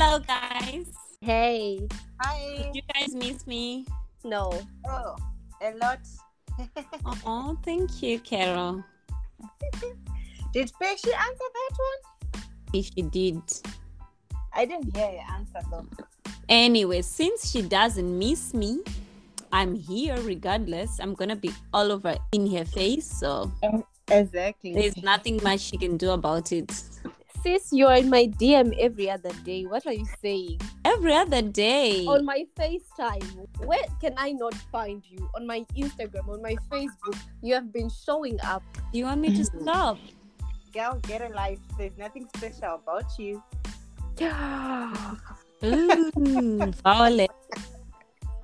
Hello, guys. Hey. Hi. Did you guys miss me? No. Oh, a lot. Oh, thank you, Carol. Did Pesci answer that one? If she did. I didn't hear your answer though. Anyway, since she doesn't miss me, I'm here regardless. I'm gonna be all over in her face, so Exactly. there's nothing much she can do about it. Sis, you're in my DM every other day. What are you saying? Every other day. On my FaceTime. Where can I not find you? On my Instagram, on my Facebook. You have been showing up. You want me to stop? Girl, get a life. There's nothing special about you. Ooh, Violet.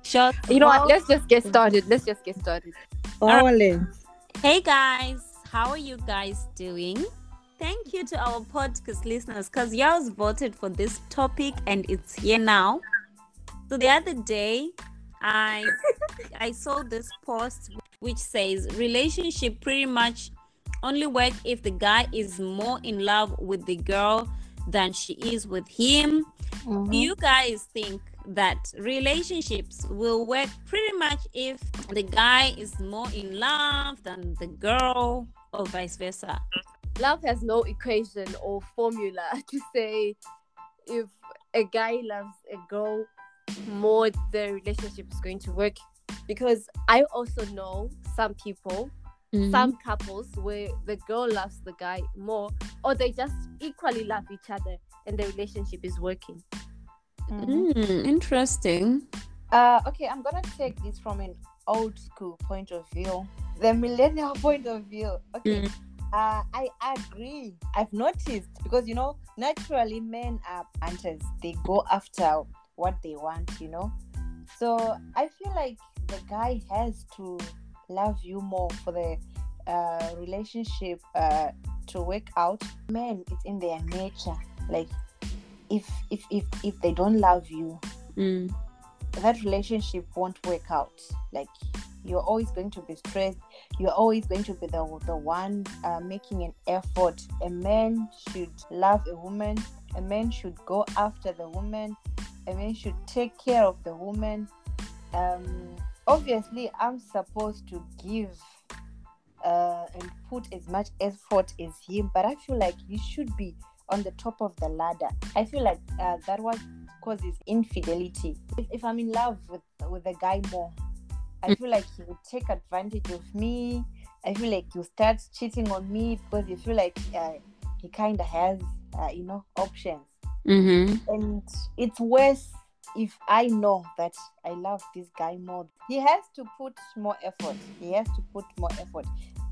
Shut You know what? Let's just get started. Let's just get started. Violence. Hey guys, how are you guys doing? Thank you to our podcast listeners because y'all voted for this topic and it's here now. So the other day, I I saw this post which says relationship pretty much only work if the guy is more in love with the girl than she is with him. Mm-hmm. Do you guys think that relationships will work pretty much if the guy is more in love than the girl or vice versa? Love has no equation or formula to say if a guy loves a girl more, the relationship is going to work. Because I also know some people some couples where the girl loves the guy more or they just equally love each other and the relationship is working Mm, interesting. Uh, okay, I'm gonna take this from an old school point of view, the millennial point of view. Okay, Mm. Uh, I agree. I've noticed because you know, naturally, men are hunters. They go after what they want. You know, so I feel like the guy has to love you more for the uh, relationship uh, to work out. Men, it's in their nature. Like, if if if if they don't love you, Mm. that relationship won't work out. Like you're always going to be stressed. You're always going to be the the one uh, making an effort. A man should love a woman. A man should go after the woman. A man should take care of the woman. Um, obviously, I'm supposed to give uh, and put as much effort as him, but I feel like you should be on the top of the ladder. I feel like uh, that was causes infidelity. If, if I'm in love with with a guy more, I feel like he will take advantage of me. I feel like you start cheating on me because you feel like uh, he kind of has, uh, you know, options. Mm-hmm. And it's worse if I know that I love this guy more. He has to put more effort. He has to put more effort.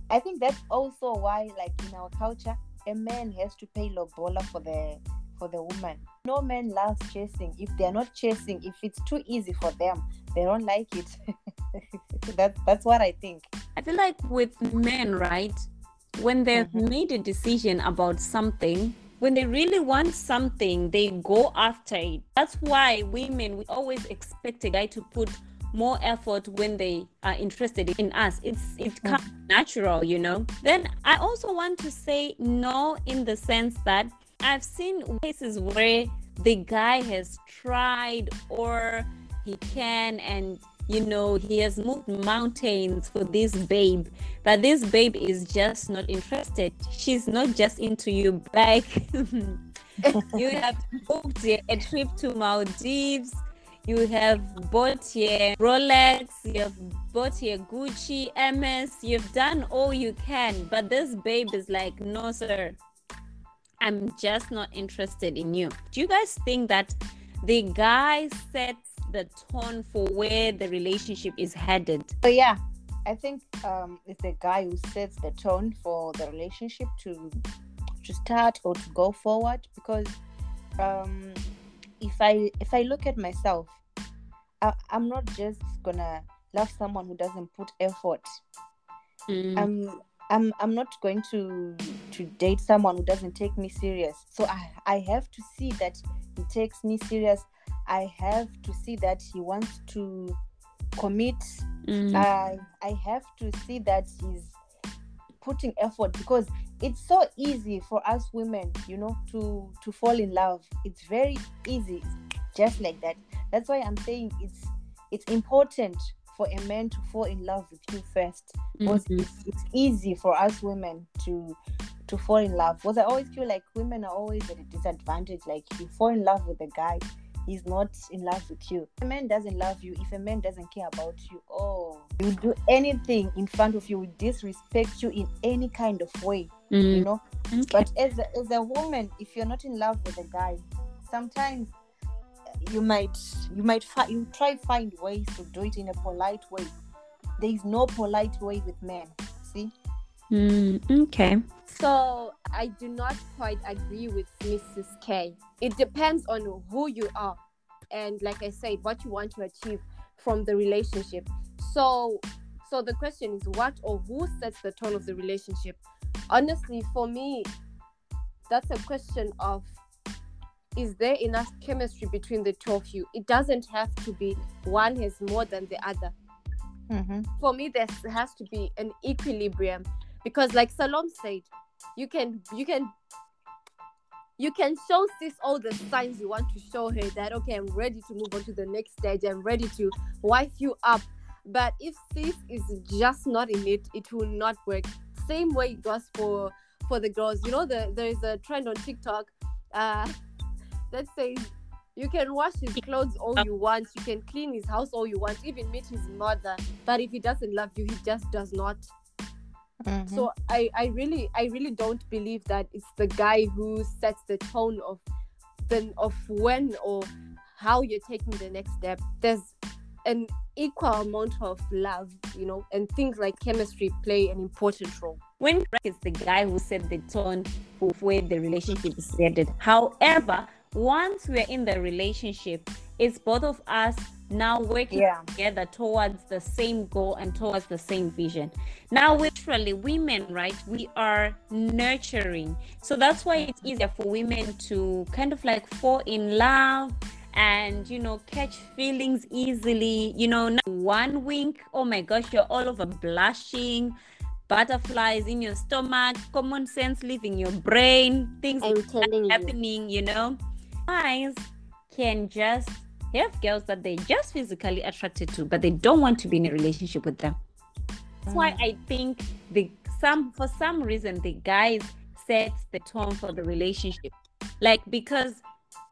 I think that's also why, like in our culture, a man has to pay lobola for the for the woman. No man loves chasing. If they're not chasing, if it's too easy for them, they don't like it. that, that's what I think. I feel like with men, right? When they've Mhm. made a decision about something, when they really want something, they go after it. That's why women we always expect a guy to put more effort when they are interested in us. It's it comes natural, you know. Then I also want to say no in the sense that I've seen cases where the guy has tried or he can and you know he has moved mountains for this babe but this babe is just not interested. She's not just into you. Like you have booked a a trip to maldives you have bought your rolex you have bought your gucci ms you've done all you can but this babe is like no sir i'm just not interested in you do you guys think that the guy sets the tone for where the relationship is headed So yeah, I think um, it's the guy who sets the tone for the relationship to to start or to go forward. Because um, if I if I look at myself, I, I'm not just gonna love someone who doesn't put effort. Mm. I'm I'm I'm not going to to date someone who doesn't take me serious. So I I have to see that he takes me serious. I have to see that he wants to commit Mm. I I have to see that he's putting effort because it's so easy for us women you know to to fall in love it's very easy just like that that's why i'm saying it's it's important for a man to fall in love with you first. Because Mhm. it's, it's easy for us women to to fall in love. Because i always feel like women are always at a disadvantage. Like if you fall in love with a guy he's not in love with you. If a man doesn't love you if a man doesn't care about you oh you do anything in front of you will disrespect you in any kind of way you Mm, know? Okay. but as a, as a woman if you're not in love with a guy sometimes you might you might fi- you try find ways to do it in a polite way there is no polite way with men see Mm, okay. So I do not quite agree with Mrs. K. It depends on who you are and like I said, what you want to achieve from the relationship. So so the question is what or who sets the tone of the relationship? Honestly, for me, that's a question of is there enough chemistry between the two of you? It doesn't have to be one has more than the other. Mm-hmm. for me there has to be an equilibrium because like Salome said you can you can you can show sis all the signs you want to show her that okay i'm ready to move on to the next stage. I'm ready to wife you up. But if sis is just not in it it will not work. Same way it goes for for the girls. You know the there is a trend on tiktok uh that say you can wash his clothes all you want you can clean his house all you want even meet his mother. But if he doesn't love you he just does not. Mm-hmm. so i i really i really don't believe that it's the guy who sets the tone of the of when or how you're taking the next step. There's an equal amount of love you know and things like chemistry play an important role. When it's the guy who set the tone of where the relationship is headed. However, once we're in the relationship, it's both of us now working Yeah. together towards the same goal and towards the same vision. Now, literally, women, right? We are nurturing. So that's why it's easier for women to kind of like fall in love and you know catch feelings easily you know one wink oh my gosh you're all over blushing butterflies in your stomach common sense leaving your brain things i'm telling you happening you know guys can just have girls that they're just physically attracted to but they don't want to be in a relationship with them. That's why mm. i think the some for some reason the guys sets the tone for the relationship. Like because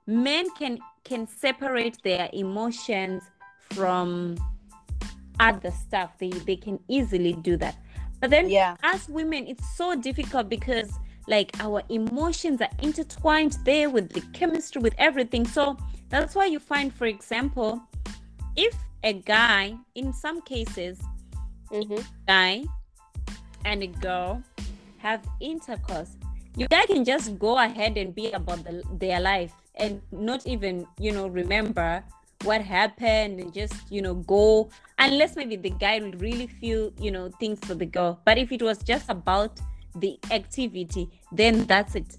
men can can separate their emotions from other stuff. They they can easily do that. But then yeah. as women it's so difficult because like our emotions are intertwined there with the chemistry with everything so that's why you find for example if a guy in some cases Mhm. guy and a girl have intercourse you guys can just go ahead and be about the, their life and not even you know remember what happened and just you know go unless maybe the guy will really feel you know things for the girl but if it was just about the activity then that's it.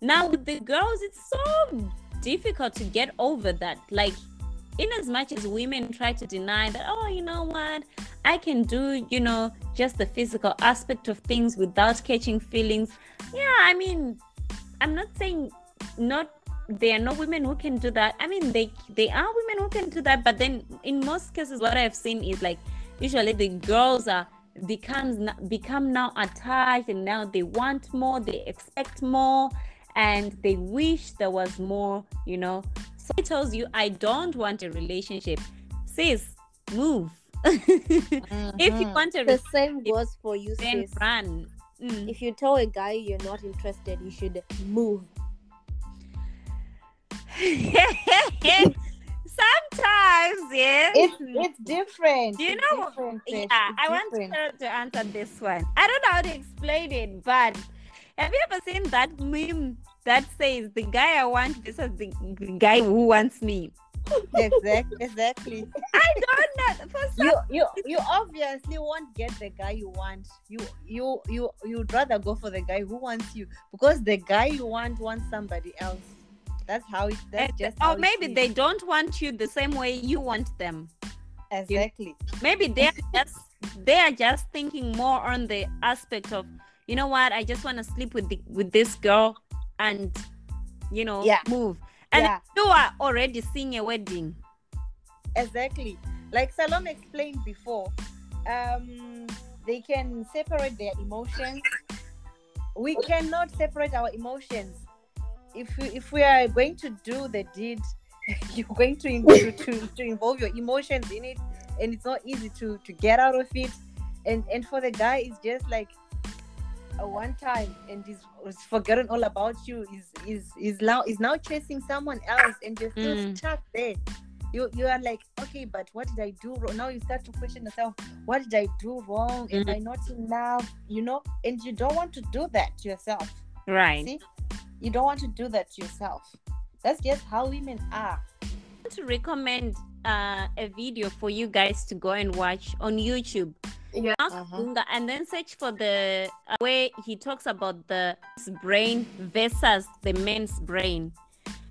Now with the girls it's so difficult to get over that. Like in as much as women try to deny that oh you know what? I can do you know just the physical aspect of things without catching feelings. Yeah i mean i'm not saying not there are no women who can do that. I mean they they are women who can do that but then in most cases what i've seen is like usually the girls are becomes become now attached and now they want more they expect more and they wish there was more you know. So it tells you i don't want a relationship. Sis move. If you Mhm. want a the same goes for you then sis. run. Mm. if you tell a guy you're not interested you should move sometimes yes. It's it's different. Do you It's know- different, yeah It's i want her to answer this one. I don't know how to explain it but have you ever seen that meme that says the guy i want this is the, the guy who wants me exactly exactly. I don't know. For some you you you obviously won't get the guy you want. You you you you'd rather go for the guy who wants you because the guy you want wants somebody else that's how it that's just or maybe they don't want you the same way you want them exactly maybe they're just they are just thinking more on the aspect of you know what i just want to sleep with the, with this girl and you know Yeah. move and Yeah. you are already seeing a wedding Exactly. Like Salome explained before, um, they can separate their emotions. We cannot separate our emotions. If we, if we are going to do the deed, you're going to, to, to, to involve your emotions in it, and it's not easy to, to get out of it. And and for the guy, it's just like a one time, and he's, he's forgotten all about you. Is is is now is now chasing someone else, and you're still Mm. stuck there. You you are like okay but what did i do wrong? Now you start to question yourself what did i do wrong? Am i not in love you know? And you don't want to do that to yourself. Right. See you don't want to do that yourself that's just how women are I want to recommend uh, a video for you guys to go and watch on YouTube. Yeah. Mark Uh-huh. Gungor, and then search for the uh, where he talks about the brain versus the men's brain.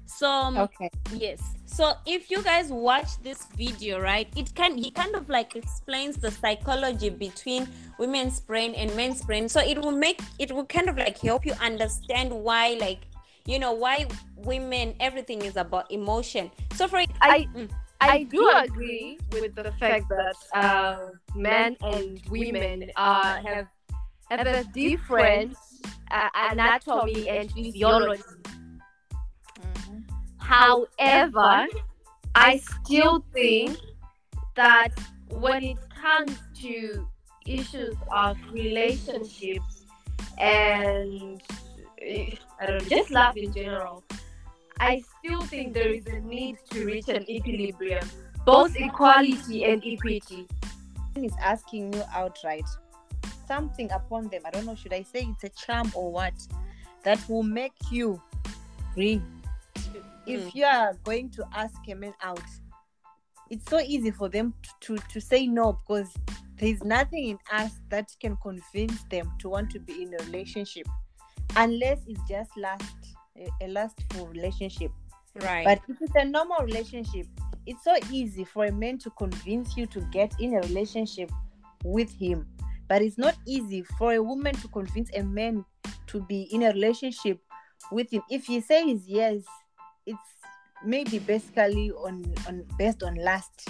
So um, okay yes, so if you guys watch this video, right, it can he kind of like explains the psychology between women's brain and men's brain. So it will make it will kind of like help you understand why like you know why women everything is about emotion. So for I Mm. I do agree with the fact that uh, men and women uh, have have a different uh, anatomy and physiology. However, I still think that when it comes to issues of relationships and I don't know, just love in general, I still think there is a need to reach an equilibrium, both equality and equity. is asking you outright something upon them i don't know should i say it's a charm or what that will make you agree if Mm. you are going to ask a man out it's so easy for them to, to, to say no because there's nothing in us that can convince them to want to be in a relationship unless it's just last a, a lastful relationship right, but if it's a normal relationship, it's so easy for a man to convince you to get in a relationship with him. But it's not easy for a woman to convince a man to be in a relationship with him. If he says yes, it's maybe basically on, on based on lust,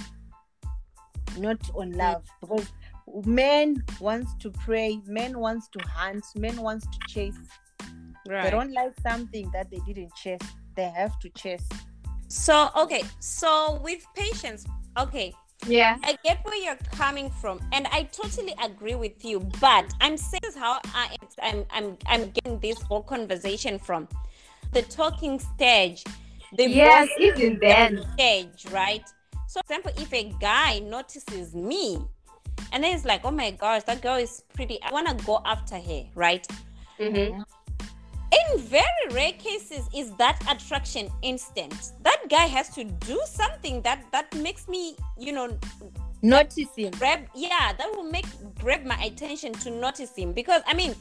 not on mm. love. Because men wants to prey, men wants to hunt, men wants to chase. They don't like something that they didn't chase. They have to chase. So okay, so with Patience, okay, Yeah. I get where you're coming from, and I totally agree with you. But I'm saying this how I, I'm I'm I'm getting this whole conversation from the talking stage, the Yes, even then. stage, right? So, for example, if a guy notices me, and then it's like, oh my gosh, that girl is pretty. I want to go after her, right? Mm-hmm. in very rare cases is that attraction instant that guy has to do something that that makes me you know Noticing. grab yeah that will make grab my attention to notice him because i mean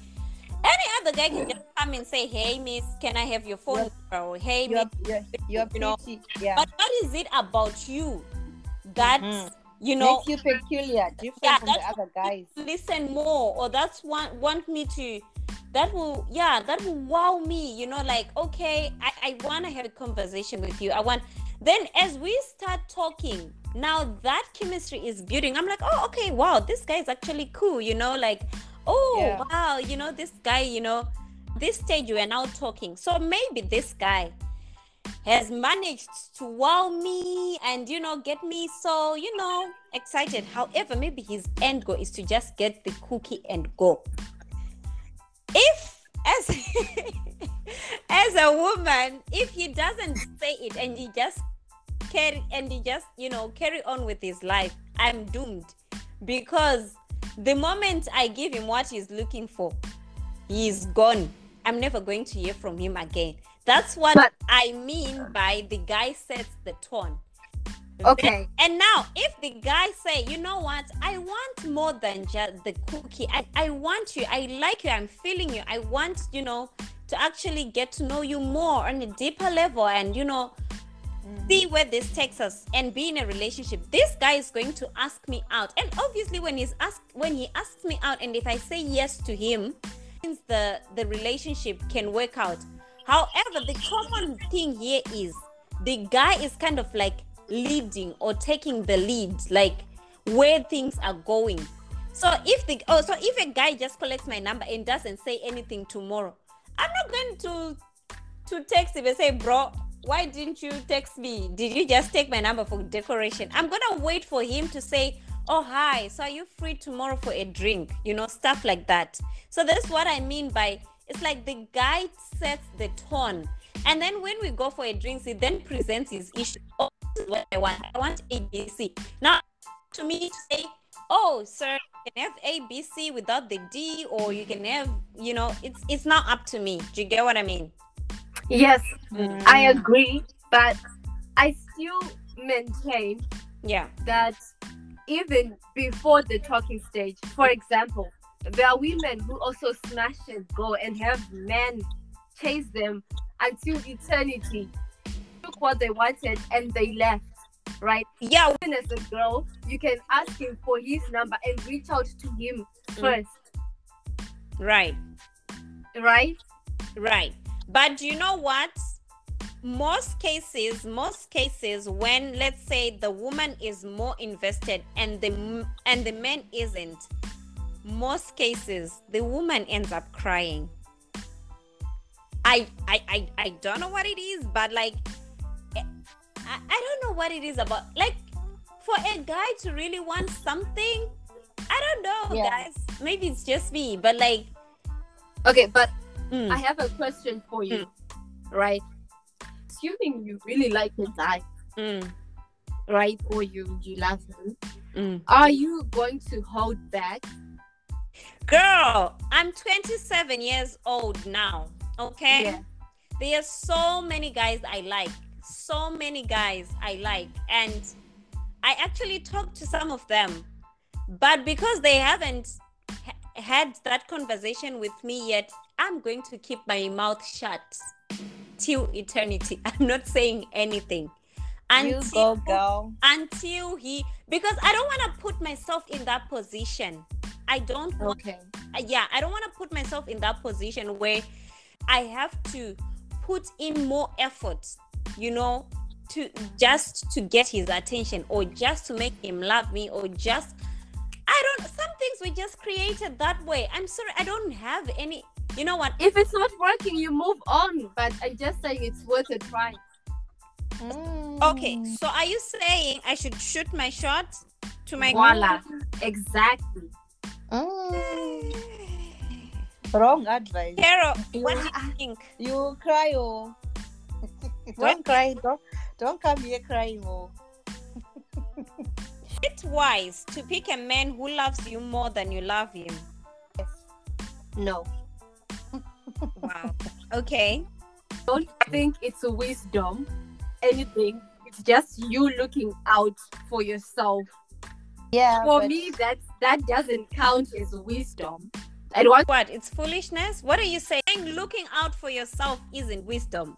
any other guy can just come and say hey miss can i have your phone Yep. or hey You're, miss you're, you're You know. Yeah. but what is it about you that Mhm. you know Makes you peculiar, different Yeah, from the other guys. listen more or that's want want me to that will yeah that will wow me you know like okay i, I want to have a conversation with you i want then as we start talking now that chemistry is building i'm like oh okay wow this guy is actually cool you know like oh Yeah. wow you know this guy you know this stage we are now talking. So maybe this guy has managed to wow me and you know get me so you know excited. However maybe his end goal is to just get the cookie and go. If as as a woman if he doesn't say it and he just carry and he just you know carry on with his life i'm doomed. Because the moment i give him what he's looking for he's gone i'm never going to hear from him again that's what But- i mean by the guy sets the tone Okay. and now, if the guy say, you know what, I want more than just the cookie. I, I want you. I like you. I'm feeling you. I want, you know, to actually get to know you more on a deeper level and, you know, see where this takes us and be in a relationship. This guy is going to ask me out. And obviously when he's asked when he asks me out and if I say yes to him, the the relationship can work out. However, the common thing here is the guy is kind of like leading or taking the lead, like where things are going. So if the oh, so if a guy just collects my number and doesn't say anything tomorrow, I'm not going to to text him and say, bro, why didn't you text me? Did you just take my number for decoration? I'm gonna wait for him to say, oh hi, so are you free tomorrow for a drink? You know, stuff like that. So that's what I mean by it's like the guy sets the tone. And then when we go for a drink, he then presents his issue. Oh, this is what I want. I want ABC. Now, to me, to say, oh, sir, you can have ABC without the D, or you can have, you know, it's it's not up to me. Do you get what I mean? Yes, Mm. I agree, but I still maintain Yeah. that even before the talking stage, for example, there are women who also smash and go and have men chase them until eternity, took what they wanted and they left, right? Yeah. Even as a girl, you can ask him for his number and reach out to him Mm. first, Right. right? Right. But you know what? Most cases, most cases, when let's say the woman is more invested and the and the man isn't, most cases the woman ends up crying. I I I, I don't know what it is, but like eh, I, I don't know what it is about. Like for a guy to really want something, I don't know, Yeah. guys. Maybe it's just me, but like Okay, but mm, I have a question for you, right? Assuming you really like a guy, mm, right, or you you love him, mm. are you going to hold back? Girl, I'm 27 years old now. Okay. Yeah. There are so many guys I like. So many guys I like. And I actually talked to some of them. But because they haven't had that conversation with me yet, I'm going to keep my mouth shut till eternity. I'm not saying anything. You go, girl. until he because I don't want to put myself in that position. I don't want Okay. yeah, I don't want to put myself in that position where I have to put in more effort, you know, to just to get his attention or just to make him love me or just I don't some things were just created that way. I'm sorry, I don't have any you know what? If it's not working, you move on. But I'm just saying it's worth a try. Okay, so are you saying I should shoot my shot to my Voila. Exactly. Mm. Wrong advice. Carol, what do you think? You cry, oh. Don't cry. Don't don't come here crying, oh. It's wise to pick a man who loves you more than you love him. No. Wow. Okay. Don't think it's a wisdom. Anything. It's just you looking out for yourself. Yeah. For but me, that that doesn't count as wisdom. I want What? It's foolishness? What are you saying? Looking out for yourself isn't wisdom.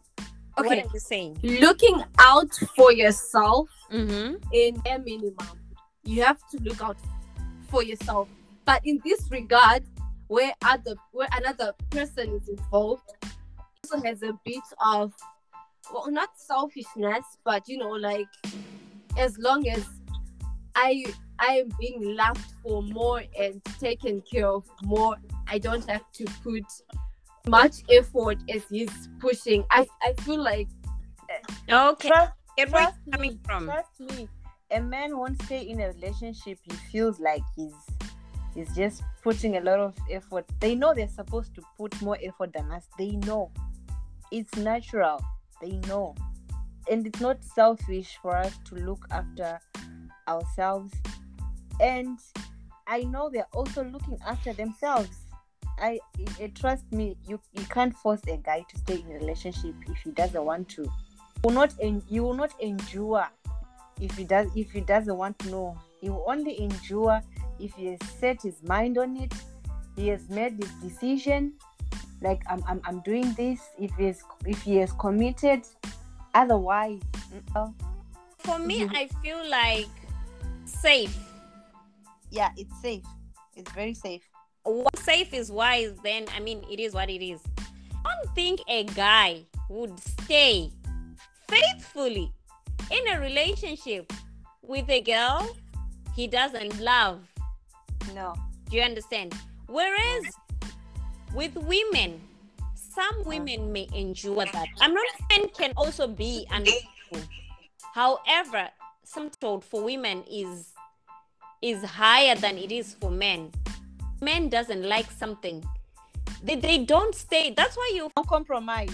Okay. What are you saying? Looking out for yourself Mm-hmm. in a minimum. You have to look out for yourself. But in this regard, where other where another person is involved, also has a bit of well not selfishness, but you know, like as long as I I am being loved for more and taken care of more, I don't have to put much effort as he's pushing. I I feel like Okay. Trust, Get where trust coming me, from. Trust me. A man won't stay in a relationship. He feels like he's he's just putting a lot of effort. They know they're supposed to put more effort than us. They know. It's natural. They know. And it's not selfish for us to look after ourselves. And I know they're also looking after themselves. I, I trust me. You you can't force a guy to stay in a relationship if he doesn't want to. You will not en- you will not endure if he does if he doesn't want to know. He will only endure if he has set his mind on it. He has made his decision. Like I'm I'm, I'm doing this. If he is if he is committed. Otherwise, For me. I feel like safe. yeah, it's safe. It's very safe. What's safe is wise, then I mean, it is what it is. I don't think a guy would stay faithfully in a relationship with a girl he doesn't love. No. Do you understand? Whereas with women, some women mm. may endure that. I'm not saying can also be unfaithful. However, some told for women is is higher than it is for men. Men doesn't like something. They, they don't stay. That's why you No compromise.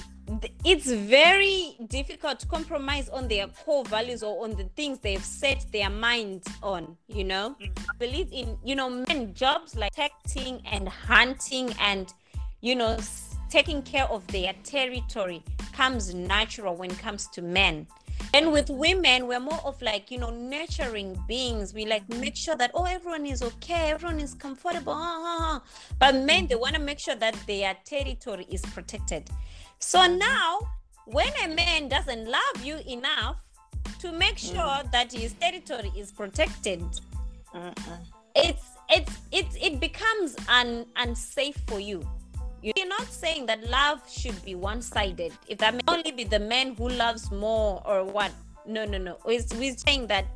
It's very difficult to compromise on their core values or on the things they've set their mind on you know? Mm. Believe in you know men jobs like protecting and hunting and you know taking care of their territory comes natural when it comes to men. And with women we're more of like you know nurturing beings. We like make sure that oh everyone is okay. Everyone is comfortable. But men they want to make sure that their territory is protected so now, when a man doesn't love you enough to make mm. sure that his territory is protected, it's it's it it becomes un, unsafe for you. You're not saying that love should be one-sided. If that may only be the man who loves more or what? No, no, no. We're, we're saying that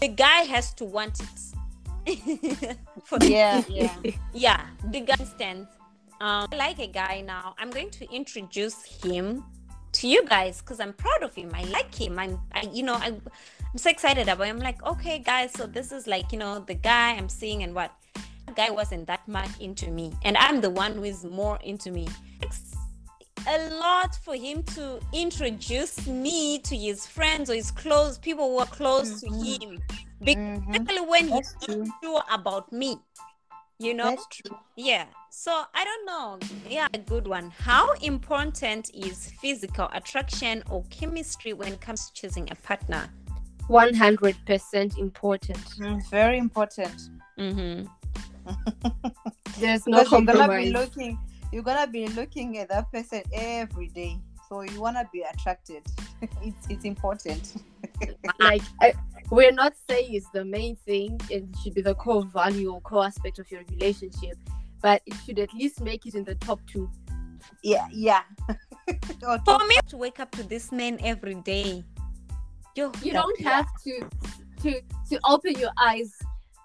the guy has to want it. Yeah, yeah. yeah the guy instance um I like a guy now. I'm going to introduce him to you guys because i'm proud of him. I like him. I'm I, you know I, i'm so excited about him. I'm like okay guys so this is like you know the guy i'm seeing and what? The guy wasn't that much into me and i'm the one who is more into me. It's a lot for him to introduce me to his friends or his close people who are close to him. Mhm. especially when he's That's true. not sure about me you know? That's true. yeah so i don't know yeah a good one how important is physical attraction or chemistry when it comes to choosing a partner 100% important. Mm, very important. mm-hmm. There's no Because you're gonna be looking you're gonna be looking at that person every day. So you wanna be attracted. it's it's important. like I, we're not saying it's the main thing and it should be the core value or core aspect of your relationship but it should at least make it in the top two Yeah, yeah. For me to wake up to this man every day yo you Yeah, don't yeah. have to to to open your eyes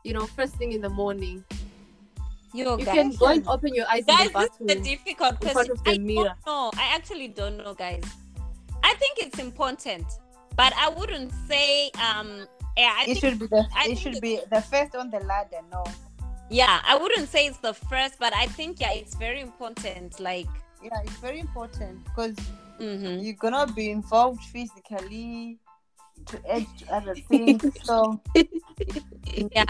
you know first thing in the morning yo you guys can go and open your eyes guys in the this is the difficult question of the i mirror. don't know i actually don't know guys i think it's important but i wouldn't say um yeah i it think should be the I it should be the first on the ladder, no. Yeah i wouldn't say it's the first but i think yeah it's very important like Yeah, it's very important because mhm. you're gonna be involved physically to add to other things. so yeah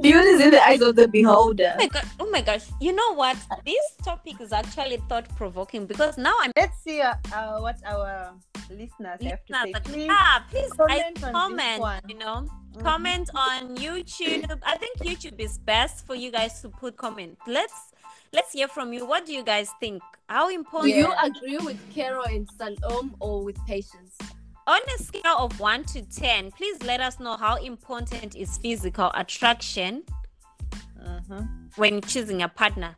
beauty is in the eyes of the beholder oh my god oh my gosh you know what this topic is actually thought provoking because now i'm let's see uh, uh, what our listeners have to say. Please ah, please comment I on this comment one. you know. Comment on youtube. I think youtube is best for you guys to put comment. Let's let's hear from you. What do you guys think? How important do you agree with Carol and Salome or with Patience? On a scale of 1 to 10 please let us know how important is physical attraction Mhm. when choosing a partner.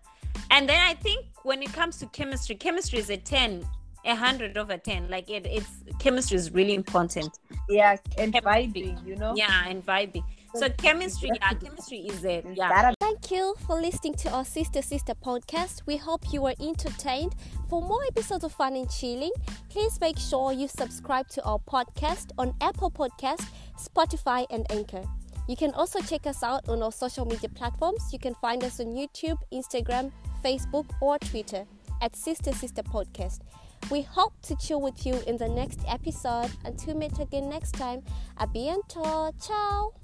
And then I think when it comes to chemistry, chemistry is a 10, a 100 over 10. Like it, it's chemistry is really important. Yeah, and Chemistry. vibing, you know. Yeah, and vibing. So chemistry, yeah, chemistry is it. Yeah. that a- Thank you for listening to our Sister Sister podcast. We hope you were entertained. For more episodes of Fun and Chilling, please make sure you subscribe to our podcast on Apple Podcast, Spotify, and Anchor. You can also check us out on our social media platforms. You can find us on YouTube, Instagram, Facebook, or Twitter at Sister Sister Podcast. We hope to chill with you in the next episode. Until meet again next time, a bientôt. Ciao.